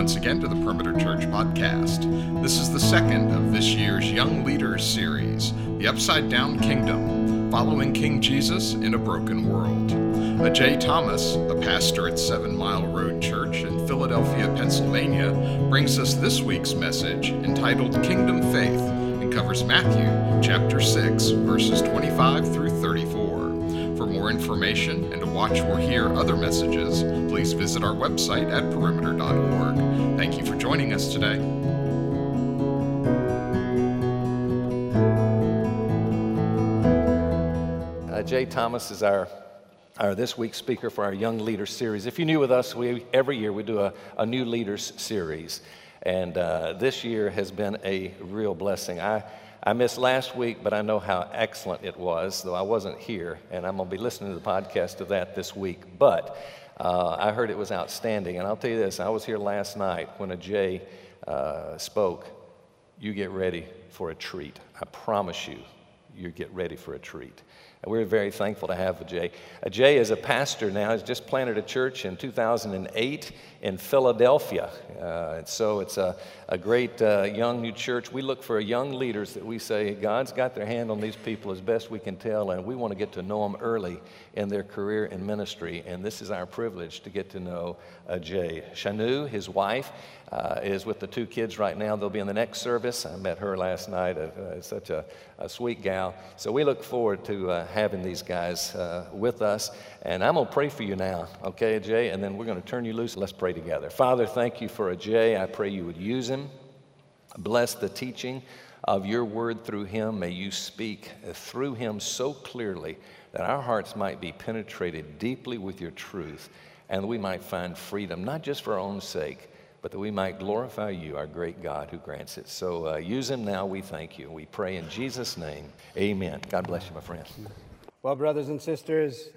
once again to the Perimeter Church podcast. This is the second of this year's Young Leaders series, The Upside Down Kingdom, following King Jesus in a Broken World. A.J. Thomas, a pastor at Seven Mile Road Church in Philadelphia, Pennsylvania, brings us this week's message entitled Kingdom Faith and covers Matthew chapter 6, verses 25 through 34. For more information and to watch or hear other messages, please visit our website at perimeter.org. Joining us today. Uh, Jay Thomas is our, our this week's speaker for our Young Leaders series. If you're new with us, we, every year we do a, a new leaders series. And uh, this year has been a real blessing. I, I missed last week, but I know how excellent it was, though I wasn't here, and I'm going to be listening to the podcast of that this week. But uh, I heard it was outstanding, and I'll tell you this I was here last night when a Jay uh, spoke. You get ready for a treat. I promise you, you get ready for a treat. And we're very thankful to have Jay. Jay is a pastor now. He's just planted a church in 2008 in Philadelphia. Uh, so it's a, a great uh, young new church. We look for young leaders that we say, God's got their hand on these people as best we can tell, and we want to get to know them early in their career in ministry. And this is our privilege to get to know Jay. Shanu, his wife, uh, is with the two kids right now. They'll be in the next service. I met her last night. Uh, such a, a, sweet gal. So we look forward to uh, having these guys uh, with us. And I'm going to pray for you now, okay, Jay? And then we're going to turn you loose. Let's pray together. Father, thank you for Jay. I pray you would use him. Bless the teaching of your word through him. May you speak through him so clearly that our hearts might be penetrated deeply with your truth and we might find freedom, not just for our own sake but that we might glorify you, our great God who grants it. So uh, use him now, we thank you. We pray in Jesus' name. Amen. God bless you, my friend. Well, brothers and sisters,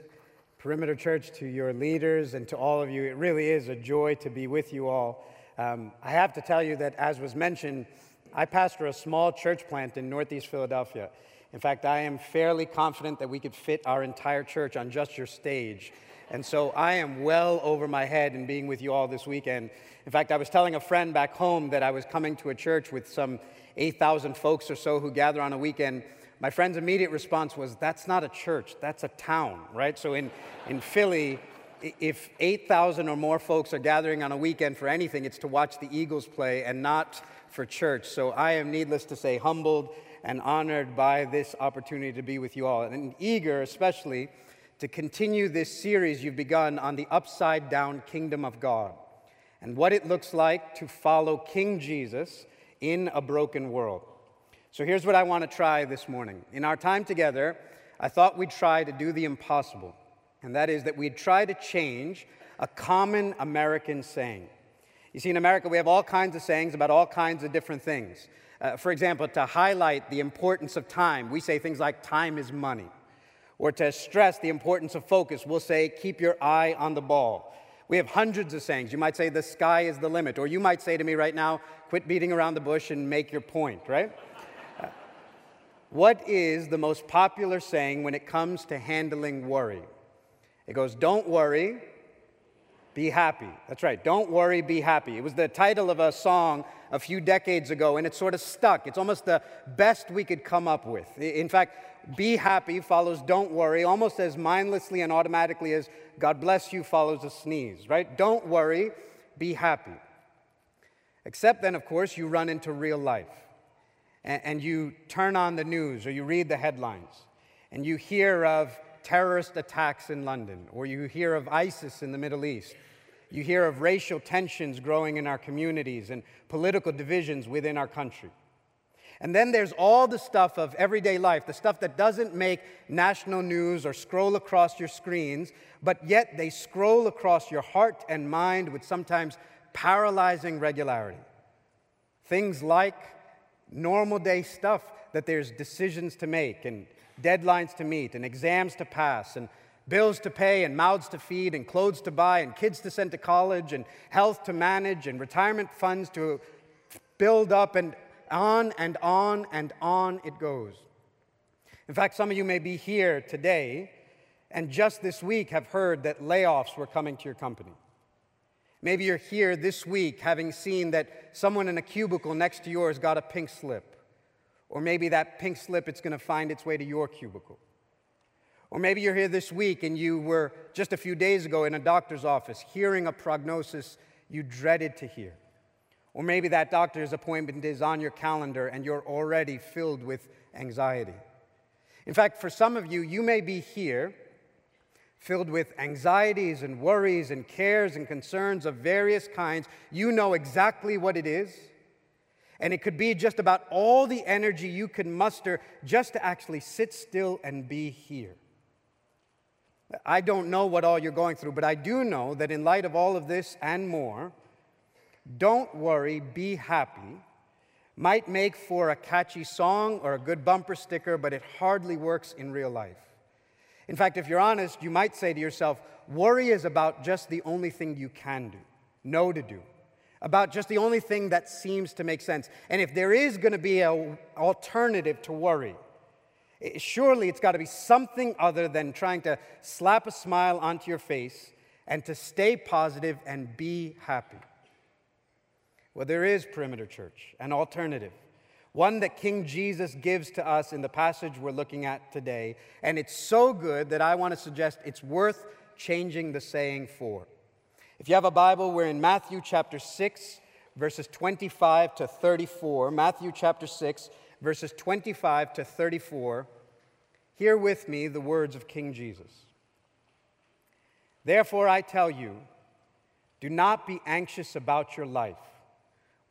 Perimeter Church, to your leaders and to all of you, it really is a joy to be with you all. Um, I have to tell you that, as was mentioned, I pastor a small church plant in Northeast Philadelphia. In fact, I am fairly confident that we could fit our entire church on just your stage. And so I am well over my head in being with you all this weekend. In fact, I was telling a friend back home that I was coming to a church with some 8,000 folks or so who gather on a weekend. My friend's immediate response was, That's not a church, that's a town, right? So in, in Philly, if 8,000 or more folks are gathering on a weekend for anything, it's to watch the Eagles play and not for church. So I am, needless to say, humbled and honored by this opportunity to be with you all, and eager, especially to continue this series you've begun on the upside down kingdom of God and what it looks like to follow King Jesus in a broken world. So here's what I want to try this morning. In our time together, I thought we'd try to do the impossible, and that is that we'd try to change a common American saying. You see, in America, we have all kinds of sayings about all kinds of different things. Uh, for example, to highlight the importance of time, we say things like time is money. Or to stress the importance of focus, we'll say, keep your eye on the ball. We have hundreds of sayings. You might say, the sky is the limit. Or you might say to me right now, quit beating around the bush and make your point, right? What is the most popular saying when it comes to handling worry? It goes, don't worry, be happy. That's right, don't worry, be happy. It was the title of a song a few decades ago, and it sort of stuck. It's almost the best we could come up with. In fact, be happy follows don't worry almost as mindlessly and automatically as God bless you follows a sneeze, right? Don't worry, be happy. Except then, of course, you run into real life and, and you turn on the news or you read the headlines and you hear of terrorist attacks in London or you hear of ISIS in the Middle East. You hear of racial tensions growing in our communities and political divisions within our country. And then there's all the stuff of everyday life, the stuff that doesn't make national news or scroll across your screens, but yet they scroll across your heart and mind with sometimes paralyzing regularity. Things like normal day stuff that there's decisions to make and deadlines to meet and exams to pass and bills to pay and mouths to feed and clothes to buy and kids to send to college and health to manage and retirement funds to build up and on and on and on it goes. In fact, some of you may be here today and just this week have heard that layoffs were coming to your company. Maybe you're here this week having seen that someone in a cubicle next to yours got a pink slip. Or maybe that pink slip it's going to find its way to your cubicle. Or maybe you're here this week and you were just a few days ago in a doctor's office hearing a prognosis you dreaded to hear. Or maybe that doctor's appointment is on your calendar and you're already filled with anxiety. In fact, for some of you, you may be here filled with anxieties and worries and cares and concerns of various kinds. You know exactly what it is. And it could be just about all the energy you can muster just to actually sit still and be here. I don't know what all you're going through, but I do know that in light of all of this and more, don't worry, be happy might make for a catchy song or a good bumper sticker, but it hardly works in real life. In fact, if you're honest, you might say to yourself, worry is about just the only thing you can do, know to do, about just the only thing that seems to make sense. And if there is going to be an alternative to worry, surely it's got to be something other than trying to slap a smile onto your face and to stay positive and be happy. Well, there is Perimeter Church, an alternative one that King Jesus gives to us in the passage we're looking at today. And it's so good that I want to suggest it's worth changing the saying for. If you have a Bible, we're in Matthew chapter 6, verses 25 to 34. Matthew chapter 6, verses 25 to 34. Hear with me the words of King Jesus. Therefore, I tell you, do not be anxious about your life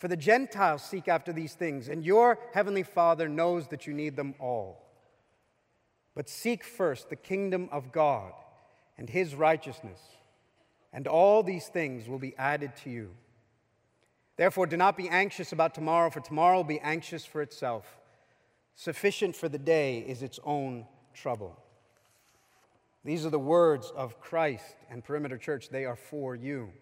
For the Gentiles seek after these things, and your heavenly Father knows that you need them all. But seek first the kingdom of God and his righteousness, and all these things will be added to you. Therefore, do not be anxious about tomorrow, for tomorrow will be anxious for itself. Sufficient for the day is its own trouble. These are the words of Christ and Perimeter Church. They are for you.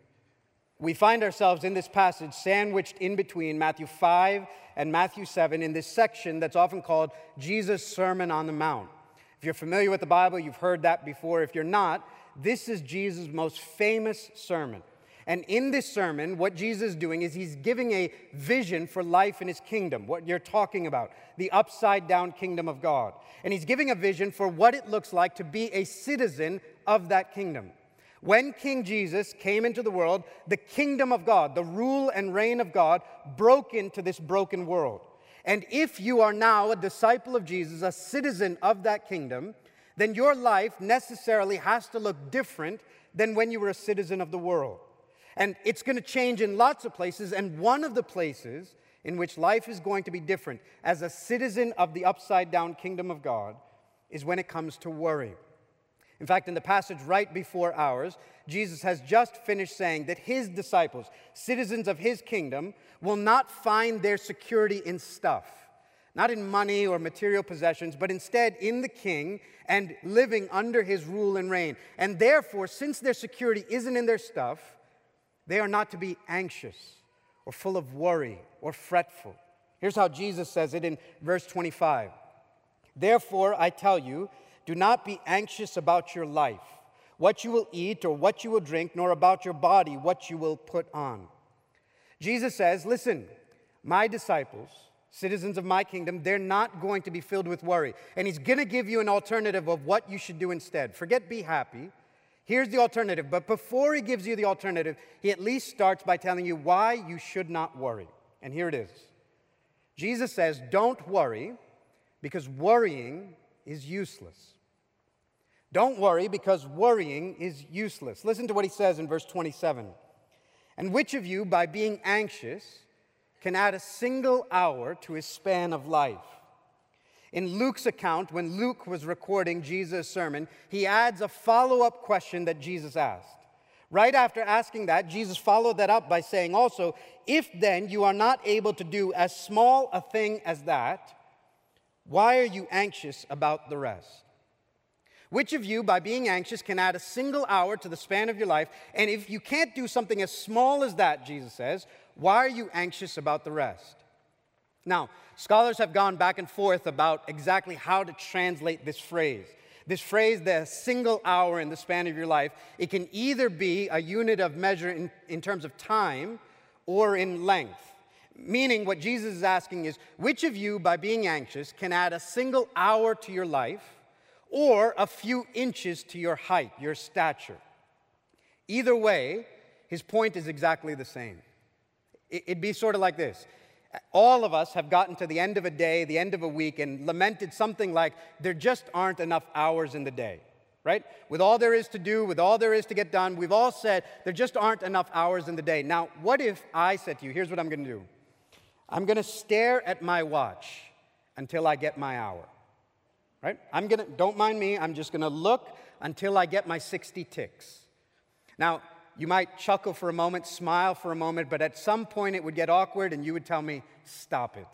We find ourselves in this passage sandwiched in between Matthew 5 and Matthew 7 in this section that's often called Jesus' Sermon on the Mount. If you're familiar with the Bible, you've heard that before. If you're not, this is Jesus' most famous sermon. And in this sermon, what Jesus is doing is he's giving a vision for life in his kingdom, what you're talking about, the upside down kingdom of God. And he's giving a vision for what it looks like to be a citizen of that kingdom. When King Jesus came into the world, the kingdom of God, the rule and reign of God, broke into this broken world. And if you are now a disciple of Jesus, a citizen of that kingdom, then your life necessarily has to look different than when you were a citizen of the world. And it's going to change in lots of places. And one of the places in which life is going to be different as a citizen of the upside down kingdom of God is when it comes to worry. In fact, in the passage right before ours, Jesus has just finished saying that his disciples, citizens of his kingdom, will not find their security in stuff, not in money or material possessions, but instead in the king and living under his rule and reign. And therefore, since their security isn't in their stuff, they are not to be anxious or full of worry or fretful. Here's how Jesus says it in verse 25 Therefore, I tell you, do not be anxious about your life, what you will eat or what you will drink, nor about your body, what you will put on. Jesus says, Listen, my disciples, citizens of my kingdom, they're not going to be filled with worry. And he's going to give you an alternative of what you should do instead. Forget be happy. Here's the alternative. But before he gives you the alternative, he at least starts by telling you why you should not worry. And here it is Jesus says, Don't worry because worrying is useless. Don't worry because worrying is useless. Listen to what he says in verse 27. And which of you, by being anxious, can add a single hour to his span of life? In Luke's account, when Luke was recording Jesus' sermon, he adds a follow up question that Jesus asked. Right after asking that, Jesus followed that up by saying also, If then you are not able to do as small a thing as that, why are you anxious about the rest? Which of you, by being anxious, can add a single hour to the span of your life? And if you can't do something as small as that, Jesus says, why are you anxious about the rest? Now, scholars have gone back and forth about exactly how to translate this phrase. This phrase, the single hour in the span of your life, it can either be a unit of measure in, in terms of time or in length. Meaning, what Jesus is asking is which of you, by being anxious, can add a single hour to your life or a few inches to your height, your stature? Either way, his point is exactly the same. It'd be sort of like this all of us have gotten to the end of a day, the end of a week, and lamented something like, there just aren't enough hours in the day, right? With all there is to do, with all there is to get done, we've all said, there just aren't enough hours in the day. Now, what if I said to you, here's what I'm gonna do I'm gonna stare at my watch until I get my hour, right? I'm gonna, don't mind me, I'm just gonna look until I get my 60 ticks. Now, you might chuckle for a moment, smile for a moment, but at some point it would get awkward and you would tell me, stop it.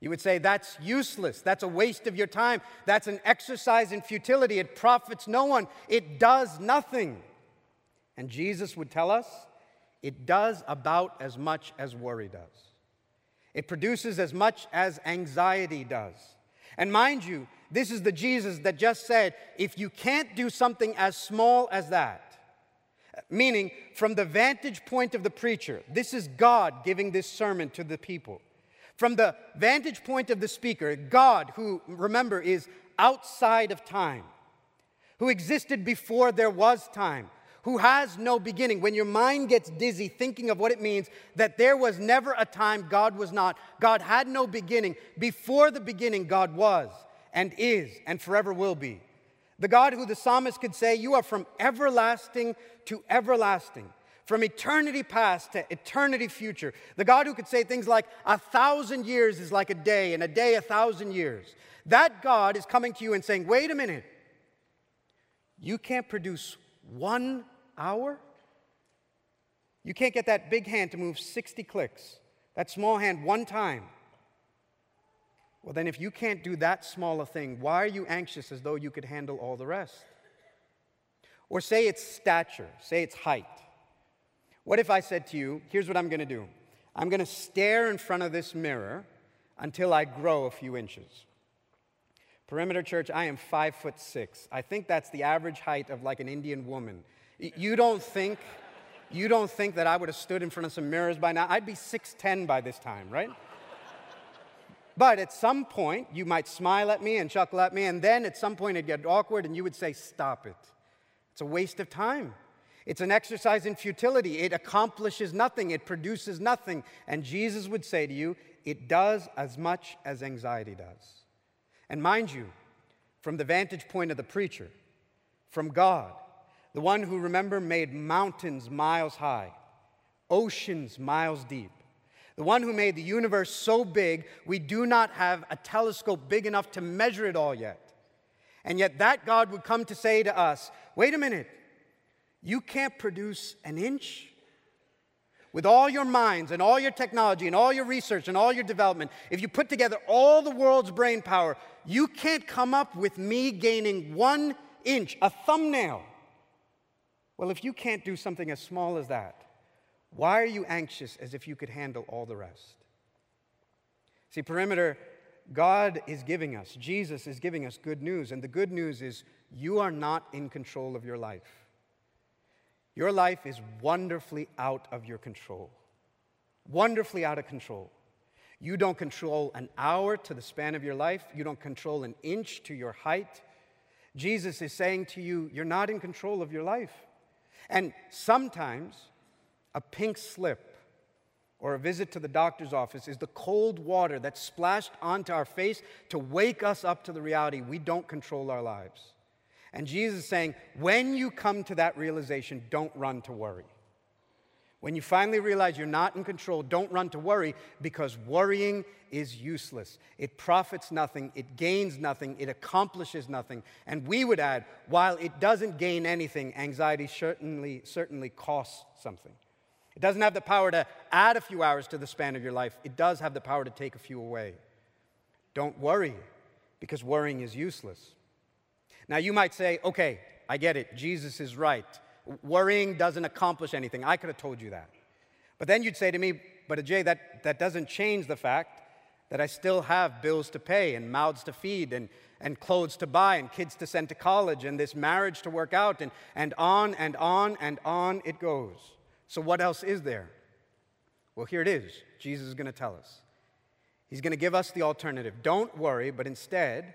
You would say, that's useless. That's a waste of your time. That's an exercise in futility. It profits no one. It does nothing. And Jesus would tell us, it does about as much as worry does. It produces as much as anxiety does. And mind you, this is the Jesus that just said, if you can't do something as small as that, Meaning, from the vantage point of the preacher, this is God giving this sermon to the people. From the vantage point of the speaker, God, who, remember, is outside of time, who existed before there was time, who has no beginning. When your mind gets dizzy thinking of what it means that there was never a time God was not, God had no beginning. Before the beginning, God was and is and forever will be. The God who the psalmist could say, You are from everlasting to everlasting, from eternity past to eternity future. The God who could say things like, A thousand years is like a day, and a day a thousand years. That God is coming to you and saying, Wait a minute, you can't produce one hour? You can't get that big hand to move 60 clicks, that small hand one time. Well, then, if you can't do that small a thing, why are you anxious as though you could handle all the rest? Or say it's stature, say it's height. What if I said to you, here's what I'm to do I'm to stare in front of this mirror until I grow a few inches. Perimeter Church, I am five foot six. I think that's the average height of like an Indian woman. You don't think, you don't think that I would have stood in front of some mirrors by now? I'd be 6'10 by this time, right? But at some point, you might smile at me and chuckle at me, and then at some point it'd get awkward and you would say, Stop it. It's a waste of time. It's an exercise in futility. It accomplishes nothing, it produces nothing. And Jesus would say to you, It does as much as anxiety does. And mind you, from the vantage point of the preacher, from God, the one who, remember, made mountains miles high, oceans miles deep, the one who made the universe so big, we do not have a telescope big enough to measure it all yet. And yet, that God would come to say to us, wait a minute, you can't produce an inch? With all your minds and all your technology and all your research and all your development, if you put together all the world's brain power, you can't come up with me gaining one inch, a thumbnail. Well, if you can't do something as small as that, why are you anxious as if you could handle all the rest? See, perimeter, God is giving us, Jesus is giving us good news. And the good news is you are not in control of your life. Your life is wonderfully out of your control. Wonderfully out of control. You don't control an hour to the span of your life. You don't control an inch to your height. Jesus is saying to you, you're not in control of your life. And sometimes a pink slip or a visit to the doctor's office is the cold water that's splashed onto our face to wake us up to the reality we don't control our lives. And Jesus is saying, when you come to that realization, don't run to worry. When you finally realize you're not in control, don't run to worry because worrying is useless. It profits nothing, it gains nothing, it accomplishes nothing. And we would add, while it doesn't gain anything, anxiety certainly, certainly costs something. It doesn't have the power to add a few hours to the span of your life, it does have the power to take a few away. Don't worry because worrying is useless. Now, you might say, okay, I get it, Jesus is right. Worrying doesn't accomplish anything. I could have told you that. But then you'd say to me, but Jay, that, that doesn't change the fact that I still have bills to pay and mouths to feed and, and clothes to buy and kids to send to college and this marriage to work out and, and on and on and on it goes. So, what else is there? Well, here it is. Jesus is going to tell us. He's going to give us the alternative. Don't worry, but instead,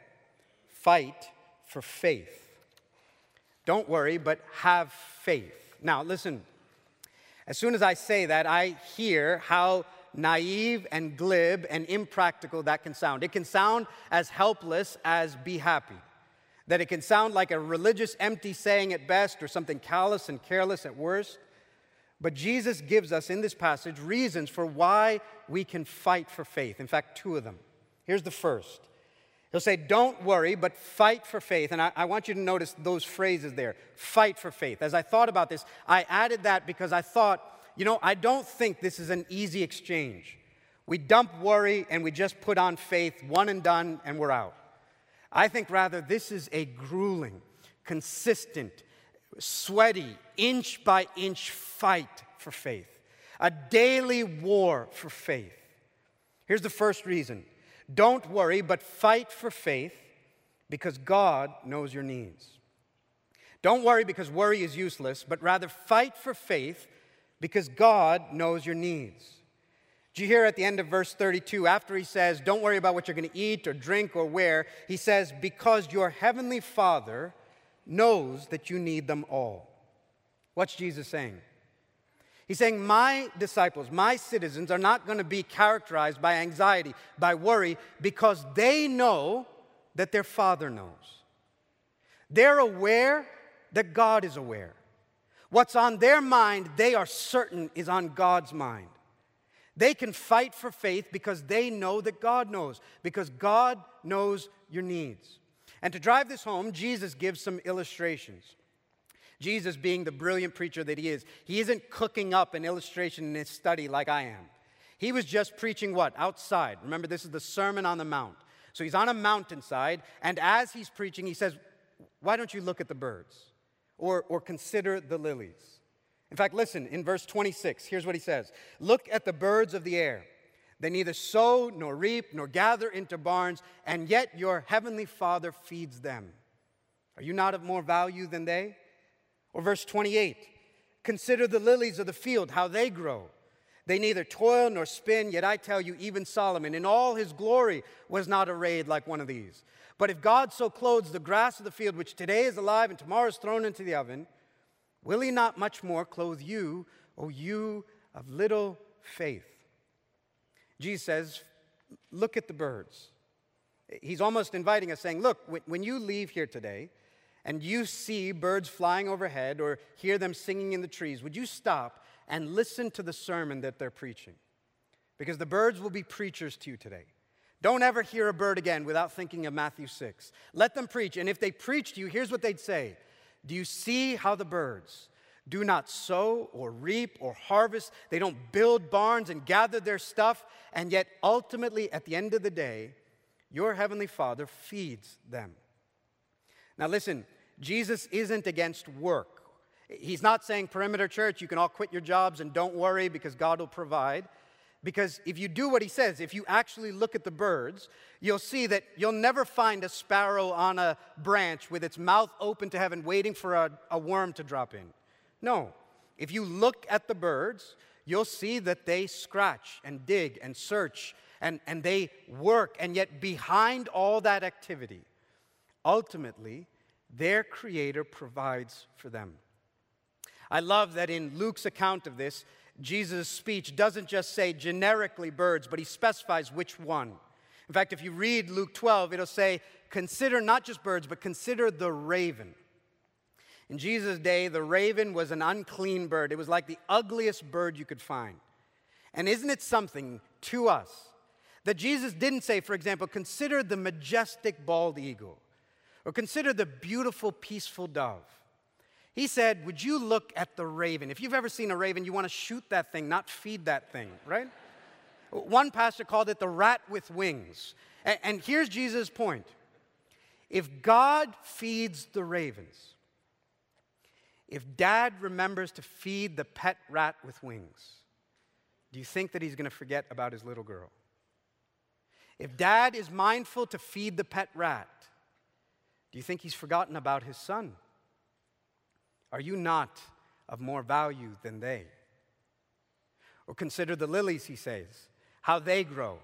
fight for faith. Don't worry, but have faith. Now, listen, as soon as I say that, I hear how naive and glib and impractical that can sound. It can sound as helpless as be happy. That it can sound like a religious, empty saying at best or something callous and careless at worst. But Jesus gives us in this passage reasons for why we can fight for faith. In fact, two of them. Here's the first He'll say, Don't worry, but fight for faith. And I, I, want you to notice those phrases there fight for faith. As I thought about this, I added that because I thought, you know, I don't think this is an easy exchange. We dump worry and we just put on faith, one and done, and we're out. I think rather this is a grueling, consistent, sweaty, inch by inch fight for faith, a daily war for faith. Here's the first reason don't worry, but fight for faith because God knows your needs. Don't worry because worry is useless, but rather fight for faith because God knows your needs. Do you hear at the end of verse 32, after he says, Don't worry about what you're going to eat or drink or wear, he says, Because your heavenly Father knows that you need them all. What's Jesus saying? He's saying, My disciples, my citizens are not going to be characterized by anxiety, by worry, because they know that their Father knows. They're aware that God is aware. What's on their mind, they are certain is on God's mind. They can fight for faith because they know that God knows, because God knows your needs. And to drive this home, Jesus gives some illustrations. Jesus, being the brilliant preacher that he is, he isn't cooking up an illustration in his study like I am. He was just preaching what? Outside. Remember, this is the Sermon on the Mount. So he's on a mountainside, and as he's preaching, he says, Why don't you look at the birds or, or consider the lilies? In fact, listen, in verse 26, here's what he says Look at the birds of the air. They neither sow nor reap nor gather into barns, and yet your heavenly Father feeds them. Are you not of more value than they? Or verse 28 Consider the lilies of the field, how they grow. They neither toil nor spin, yet I tell you, even Solomon in all his glory was not arrayed like one of these. But if God so clothes the grass of the field, which today is alive and tomorrow is thrown into the oven, will he not much more clothe you, O you of little faith? Jesus says, Look at the birds. He's almost inviting us, saying, Look, when you leave here today, and you see birds flying overhead or hear them singing in the trees, would you stop and listen to the sermon that they're preaching? Because the birds will be preachers to you today. Don't ever hear a bird again without thinking of Matthew 6. Let them preach. And if they preach to you, here's what they'd say Do you see how the birds do not sow or reap or harvest? They don't build barns and gather their stuff. And yet, ultimately, at the end of the day, your heavenly Father feeds them. Now, listen, Jesus isn't against work. He's not saying, Perimeter Church, you can all quit your jobs and don't worry because God will provide. Because if you do what he says, if you actually look at the birds, you'll see that you'll never find a sparrow on a branch with its mouth open to heaven waiting for a, a worm to drop in. No. If you look at the birds, you'll see that they scratch and dig and search and, and they work. And yet, behind all that activity, ultimately, their Creator provides for them. I love that in Luke's account of this, Jesus' speech doesn't just say generically birds, but he specifies which one. In fact, if you read Luke 12, it'll say, consider not just birds, but consider the raven. In Jesus' day, the raven was an unclean bird. It was like the ugliest bird you could find. And isn't it something to us that Jesus didn't say, for example, consider the majestic bald eagle or consider the beautiful, peaceful dove? He said, Would you look at the raven? If you've ever seen a raven, you want to shoot that thing, not feed that thing, right? One pastor called it the rat with wings. And, here's Jesus' point if God feeds the ravens, if dad remembers to feed the pet rat with wings, do you think that he's going to forget about his little girl? If dad is mindful to feed the pet rat, do you think he's forgotten about his son? Are you not of more value than they? Or consider the lilies, he says, how they grow.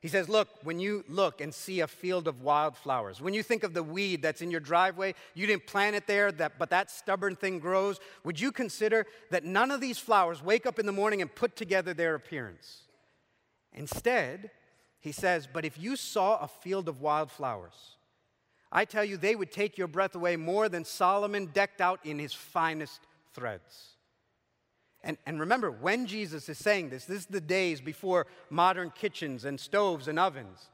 He says, Look, when you look and see a field of wildflowers, when you think of the weed that's in your driveway, you didn't plant it there, that, but that stubborn thing grows, would you consider that none of these flowers wake up in the morning and put together their appearance? Instead, he says, But if you saw a field of wildflowers, I tell you, they would take your breath away more than Solomon decked out in his finest threads. And, and remember, when Jesus is saying this, this is the days before modern kitchens and stoves and ovens.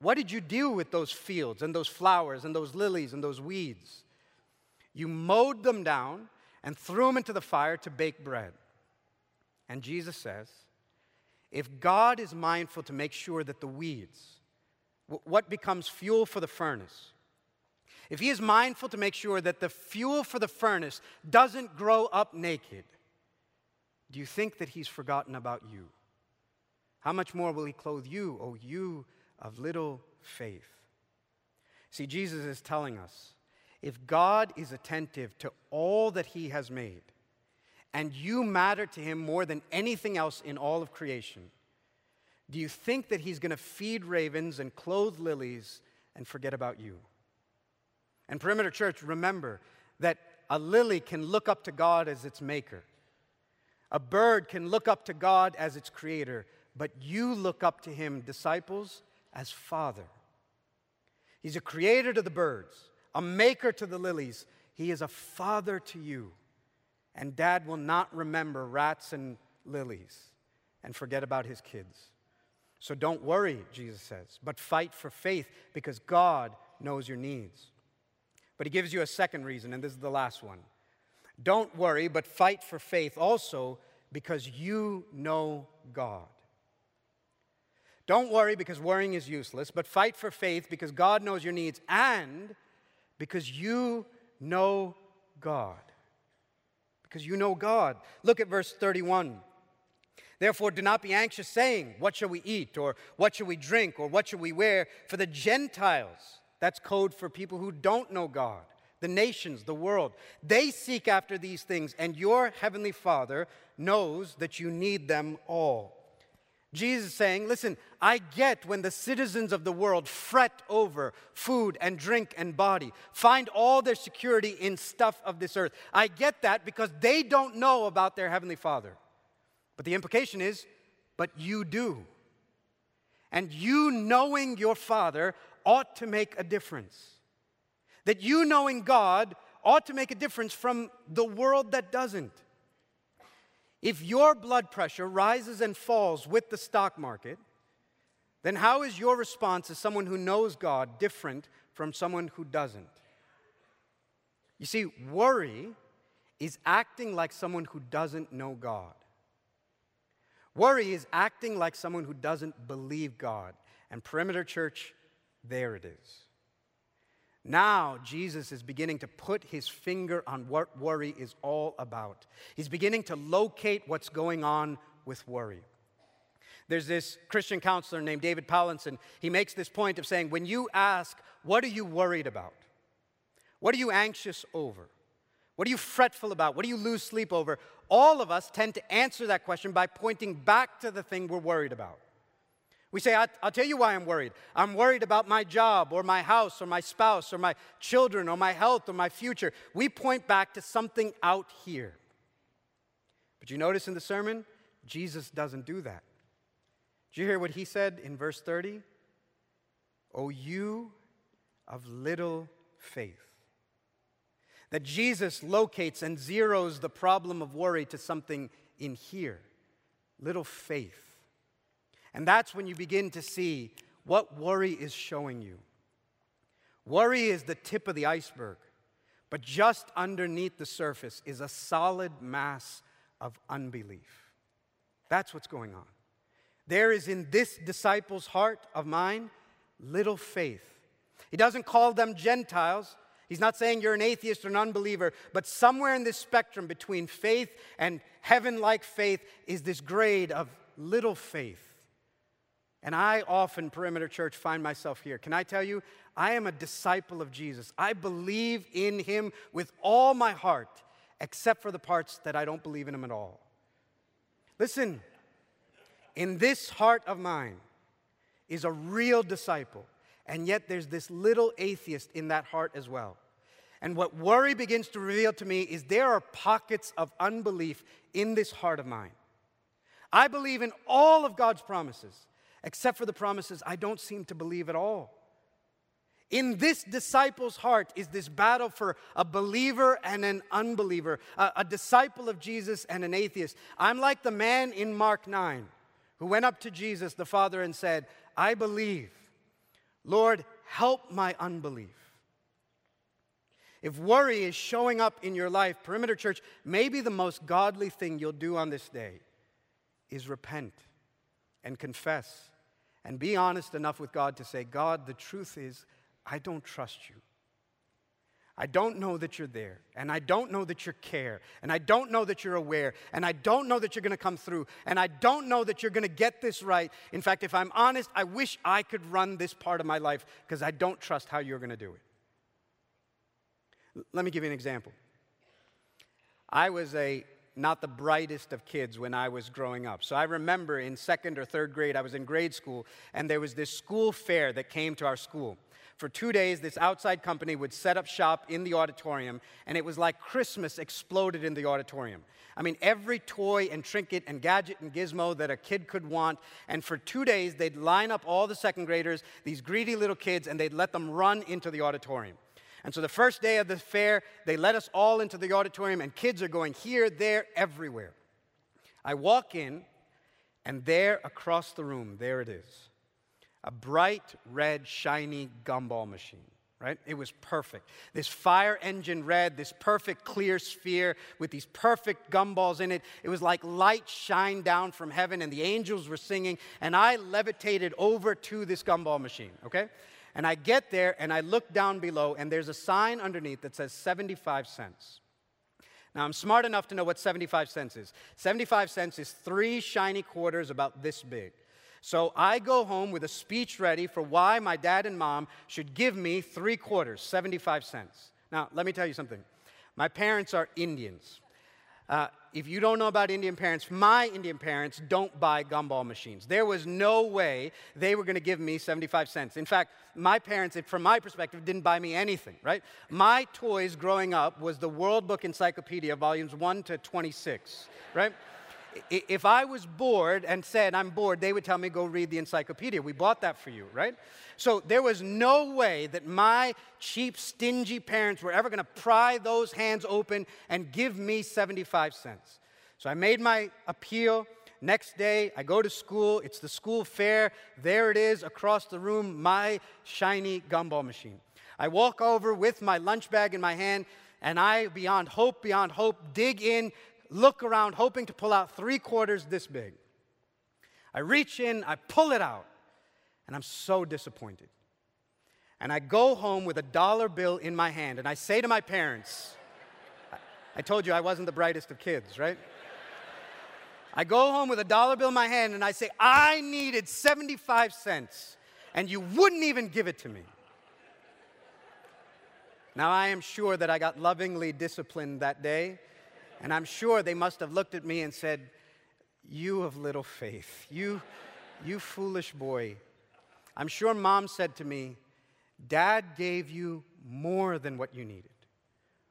What did you do with those fields and those flowers and those lilies and those weeds? You mowed them down and threw them into the fire to bake bread. And Jesus says, if God is mindful to make sure that the weeds, what becomes fuel for the furnace, if He is mindful to make sure that the fuel for the furnace doesn't grow up naked, do you think that He's forgotten about you? How much more will He clothe you, O you of little faith? See, Jesus is telling us if God is attentive to all that He has made, and you matter to Him more than anything else in all of creation, do you think that He's going to feed ravens and clothe lilies and forget about you? And Perimeter Church, remember that a lily can look up to God as its maker. A bird can look up to God as its creator, but you look up to him, disciples, as Father. He's a creator to the birds, a maker to the lilies. He is a father to you. And dad will not remember rats and lilies and forget about his kids. So don't worry, Jesus says, but fight for faith because God knows your needs. But he gives you a second reason, and this is the last one. Don't worry, but fight for faith also because you know God. Don't worry because worrying is useless, but fight for faith because God knows your needs and because you know God. Because you know God. Look at verse 31. Therefore, do not be anxious, saying, What shall we eat? Or what shall we drink? Or what shall we wear? For the Gentiles, that's code for people who don't know God the nations, the world. They seek after these things, and your heavenly Father knows that you need them all. Jesus saying, Listen, I get when the citizens of the world fret over food and drink and body, find all their security in stuff of this earth. I get that because they don't know about their Heavenly Father. But the implication is, but you do. And you knowing your Father ought to make a difference that you knowing God ought to make a difference from the world that doesn't. If your blood pressure rises and falls with the stock market, then how is your response as someone who knows God different from someone who doesn't? You see, worry is acting like someone who doesn't know God. Worry is acting like someone who doesn't believe God. And Perimeter Church, there it is. Now, Jesus is beginning to put his finger on what worry is all about. He's beginning to locate what's going on with worry. There's this Christian counselor named David Powlison. He makes this point of saying, when you ask, What are you worried about? What are you anxious over? What are you fretful about? What do you lose sleep over? All of us tend to answer that question by pointing back to the thing we're worried about. We say, I'll tell you why I'm worried. I'm worried about my job or my house or my spouse or my children or my health or my future. We point back to something out here. But you notice in the sermon, Jesus doesn't do that. Did you hear what he said in verse 30? O you of little faith. That Jesus locates and zeroes the problem of worry to something in here little faith. And that's when you begin to see what worry is showing you. Worry is the tip of the iceberg, but just underneath the surface is a solid mass of unbelief. That's what's going on. There is in this disciple's heart of mine little faith. He doesn't call them Gentiles. He's not saying you're an atheist or an unbeliever, but somewhere in this spectrum between faith and heaven like faith is this grade of little faith. And I often, Perimeter Church, find myself here. Can I tell you, I am a disciple of Jesus. I believe in him with all my heart, except for the parts that I don't believe in him at all. Listen, in this heart of mine is a real disciple, and yet there's this little atheist in that heart as well. And what worry begins to reveal to me is there are pockets of unbelief in this heart of mine. I believe in all of God's promises, except for the promises I don't seem to believe at all. In this disciple's heart is this battle for a believer and an unbeliever, a, a, disciple of Jesus and an atheist. I'm like the man in Mark 9 who went up to Jesus, the Father, and said, I believe. Lord, help my unbelief. If worry is showing up in your life, Perimeter Church, maybe the most godly thing you'll do on this day is repent and confess and be honest enough with God to say, God, the truth is, I don't trust you. I don't know that you're there, and I don't know that you care, and I don't know that you're aware, and I don't know that you're to come through, and I don't know that you're to get this right. In fact, if I'm honest, I wish I could run this part of my life because I don't trust how you're to do it. Let me give you an example. I was a not the brightest of kids when I was growing up. So I remember in second or third grade, I was in grade school, and there was this school fair that came to our school. For two days, this outside company would set up shop in the auditorium, and it was like Christmas exploded in the auditorium. I mean, every toy and trinket and gadget and gizmo that a kid could want. And for two days, they'd line up all the second graders, these greedy little kids, and they'd let them run into the auditorium. And so the first day of the fair, they let us all into the auditorium, and kids are going here, there, everywhere. I walk in, and there across the room, there it is a bright red, shiny gumball machine. Right? It was perfect. This fire engine red, this perfect clear sphere with these perfect gumballs in it. It was like light shine down from heaven, and the angels were singing, and I levitated over to this gumball machine, okay? And I get there and I look down below, and there's a sign underneath that says 75 cents. Now, I'm smart enough to know what 75 cents is. 75 cents is three shiny quarters about this big. So I go home with a speech ready for why my dad and mom should give me three quarters, 75 cents. Now, let me tell you something. My parents are Indians. Uh, if you don't know about Indian parents, my Indian parents don't buy gumball machines. There was no way they were going to give me 75 cents. In fact, my parents, from my perspective, didn't buy me anything, right? My toys growing up was the World Book Encyclopedia, volumes 1 to 26, right? If I was bored and said, I'm bored, they would tell me, go read the encyclopedia. We bought that for you, right? So there was no way that my cheap, stingy parents were ever going to pry those hands open and give me 75 cents. So I made my appeal. Next day, I go to school. It's the school fair. There it is across the room, my shiny gumball machine. I walk over with my lunch bag in my hand, and I, beyond hope, beyond hope, dig in look around, hoping to pull out three quarters this big. I reach in, I pull it out, and I'm so disappointed. And I go home with a dollar bill in my hand, and I say to my parents, I told you I wasn't the brightest of kids, right? I go home with a dollar bill in my hand and I say, I needed 75 cents, and you wouldn't even give it to me. Now, I am sure that I got lovingly disciplined that day and I'm sure they must have looked at me and said, You of little faith, you, You foolish boy. I'm sure mom said to me, Dad gave you more than what you needed,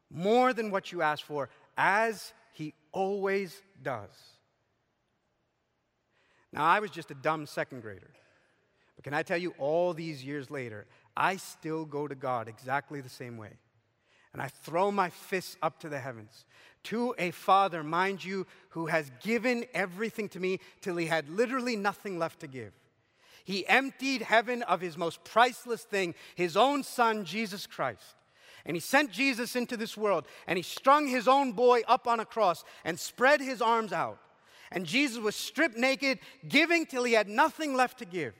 more than what you asked for, as he always does. Now, I was just a dumb second grader. But can I tell you, all these years later, I still go to God exactly the same way. And I throw my fists up to the heavens to a father, mind you, who has given everything to me till he had literally nothing left to give. He emptied heaven of his most priceless thing, his own son, Jesus Christ. And he sent Jesus into this world, and he strung his own boy up on a cross and spread his arms out. And Jesus was stripped naked, giving till he had nothing left to give.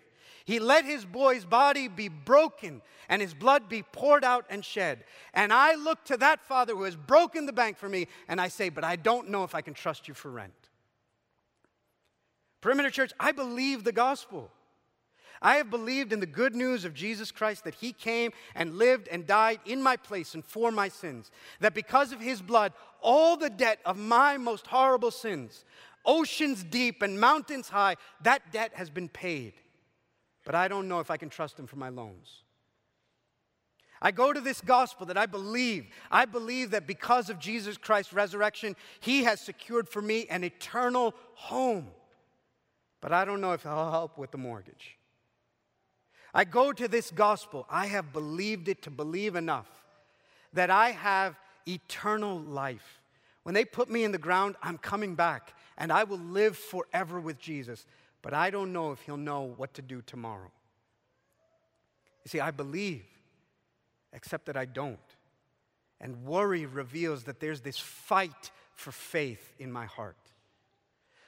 He let his boy's body be broken and his blood be poured out and shed. And I look to that father who has broken the bank for me, and I say, But I don't know if I can trust you for rent. Perimeter Church, I believe the gospel. I have believed in the good news of Jesus Christ that He came and lived and died in my place and for my sins. That because of His blood, all the debt of my most horrible sins, oceans deep and mountains high, that debt has been paid. But I don't know if I can trust Him for my loans. I go to this gospel that I believe. I believe that because of Jesus Christ's resurrection, He has secured for me an eternal home. But I don't know if He'll help with the mortgage. I go to this gospel. I have believed it to believe enough that I have eternal life. When they put me in the ground, I'm coming back and I will live forever with Jesus. But I don't know if he'll know what to do tomorrow. You see, I believe, except that I don't. And worry reveals that there's this fight for faith in my heart.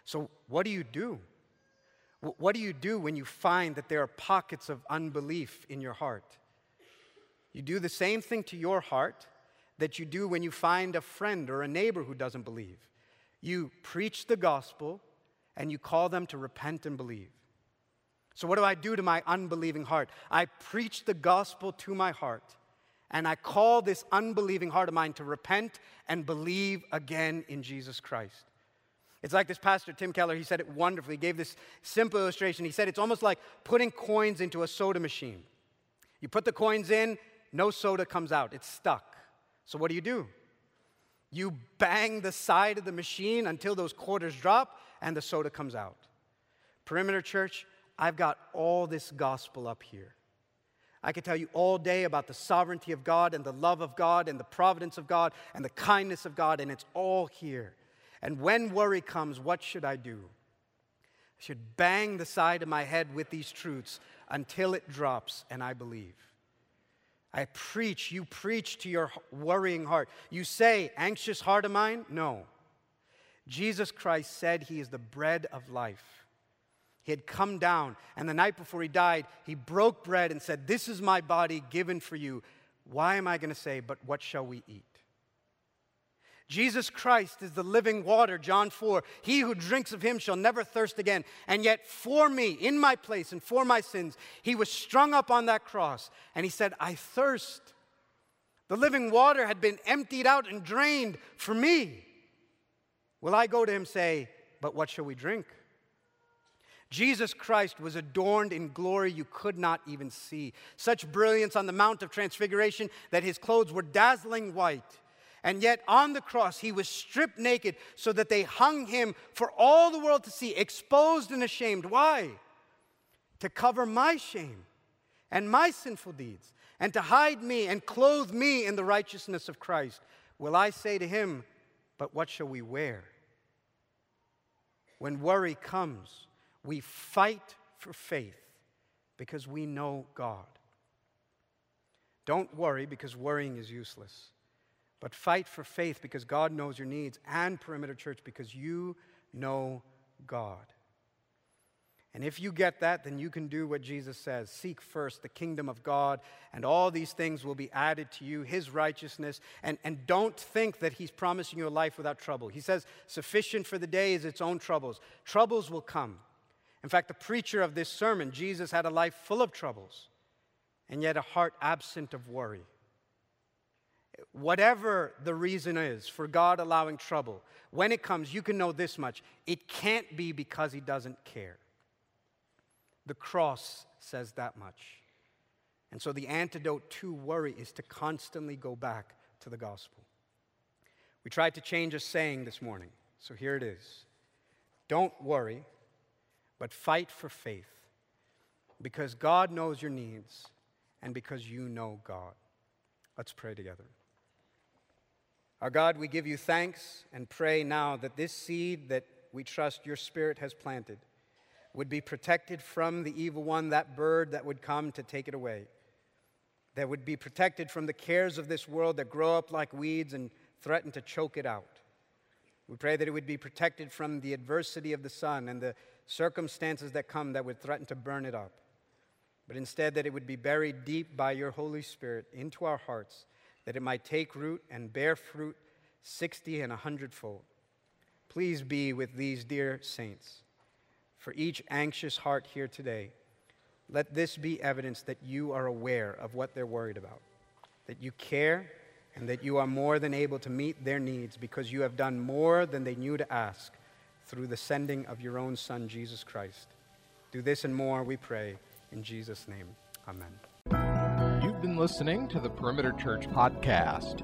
So, what do you do? What do you do when you find that there are pockets of unbelief in your heart? You do the same thing to your heart that you do when you find a friend or a neighbor who doesn't believe. You preach the gospel and you call them to repent and believe. So, what do I do to my unbelieving heart? I preach the gospel to my heart and I call this unbelieving heart of mine to repent and believe again in Jesus Christ. It's like this pastor, Tim Keller, he said it wonderfully. He gave this simple illustration. He said it's almost like putting coins into a soda machine. You put the coins in, no soda comes out, it's stuck. So what do you do? You bang the side of the machine until those quarters drop and the soda comes out. Perimeter Church, I've got all this gospel up here. I could tell you all day about the sovereignty of God and the love of God and the providence of God and the kindness of God, and it's all here. And when worry comes, what should I do? I should bang the side of my head with these truths until it drops and I believe. I preach, you preach to your worrying heart. You say, anxious heart of mine? No. Jesus Christ said he is the bread of life. He had come down, and the night before he died, he broke bread and said, This is my body given for you. Why am I going to say, But what shall we eat? Jesus Christ is the living water, John 4. He who drinks of him shall never thirst again. And yet, for me, in my place and for my sins, he was strung up on that cross. And he said, I thirst. The living water had been emptied out and drained for me. Will I go to him and say, But what shall we drink? Jesus Christ was adorned in glory you could not even see. Such brilliance on the Mount of Transfiguration that his clothes were dazzling white. And yet on the cross, he was stripped naked so that they hung him for all the world to see, exposed and ashamed. Why? To cover my shame and my sinful deeds, and to hide me and clothe me in the righteousness of Christ. Will I say to him, But what shall we wear? When worry comes, we fight for faith because we know God. Don't worry because worrying is useless. But fight for faith because God knows your needs, and Perimeter Church because you know God. And if you get that, then you can do what Jesus says Seek first the kingdom of God, and all these things will be added to you, his righteousness. And, and don't think that he's promising you a life without trouble. He says, Sufficient for the day is its own troubles. Troubles will come. In fact, the preacher of this sermon, Jesus, had a life full of troubles, and yet a heart absent of worry whatever the reason is for God allowing trouble, when it comes, you can know this much it can't be because He doesn't care. The cross says that much. And so the antidote to worry is to constantly go back to the gospel. We tried to change a saying this morning, so here it is Don't worry, but fight for faith, because God knows your needs and because you know God. Let's pray together. Our God, we give you thanks and pray now that this seed that we trust your Spirit has planted would be protected from the evil one, that bird that would come to take it away, that would be protected from the cares of this world that grow up like weeds and threaten to choke it out. We pray that it would be protected from the adversity of the sun and the circumstances that come that would threaten to burn it up, but instead that it would be buried deep by your Holy Spirit into our hearts that it might take root and bear fruit 60 and a hundredfold. Please be with these dear saints. For each anxious heart here today, let this be evidence that you are aware of what they're worried about, that you care, and that you are more than able to meet their needs because you have done more than they knew to ask through the sending of your own Son, Jesus Christ. Do this and more, we pray, in Jesus' name. Amen. You've been listening to the Perimeter Church podcast.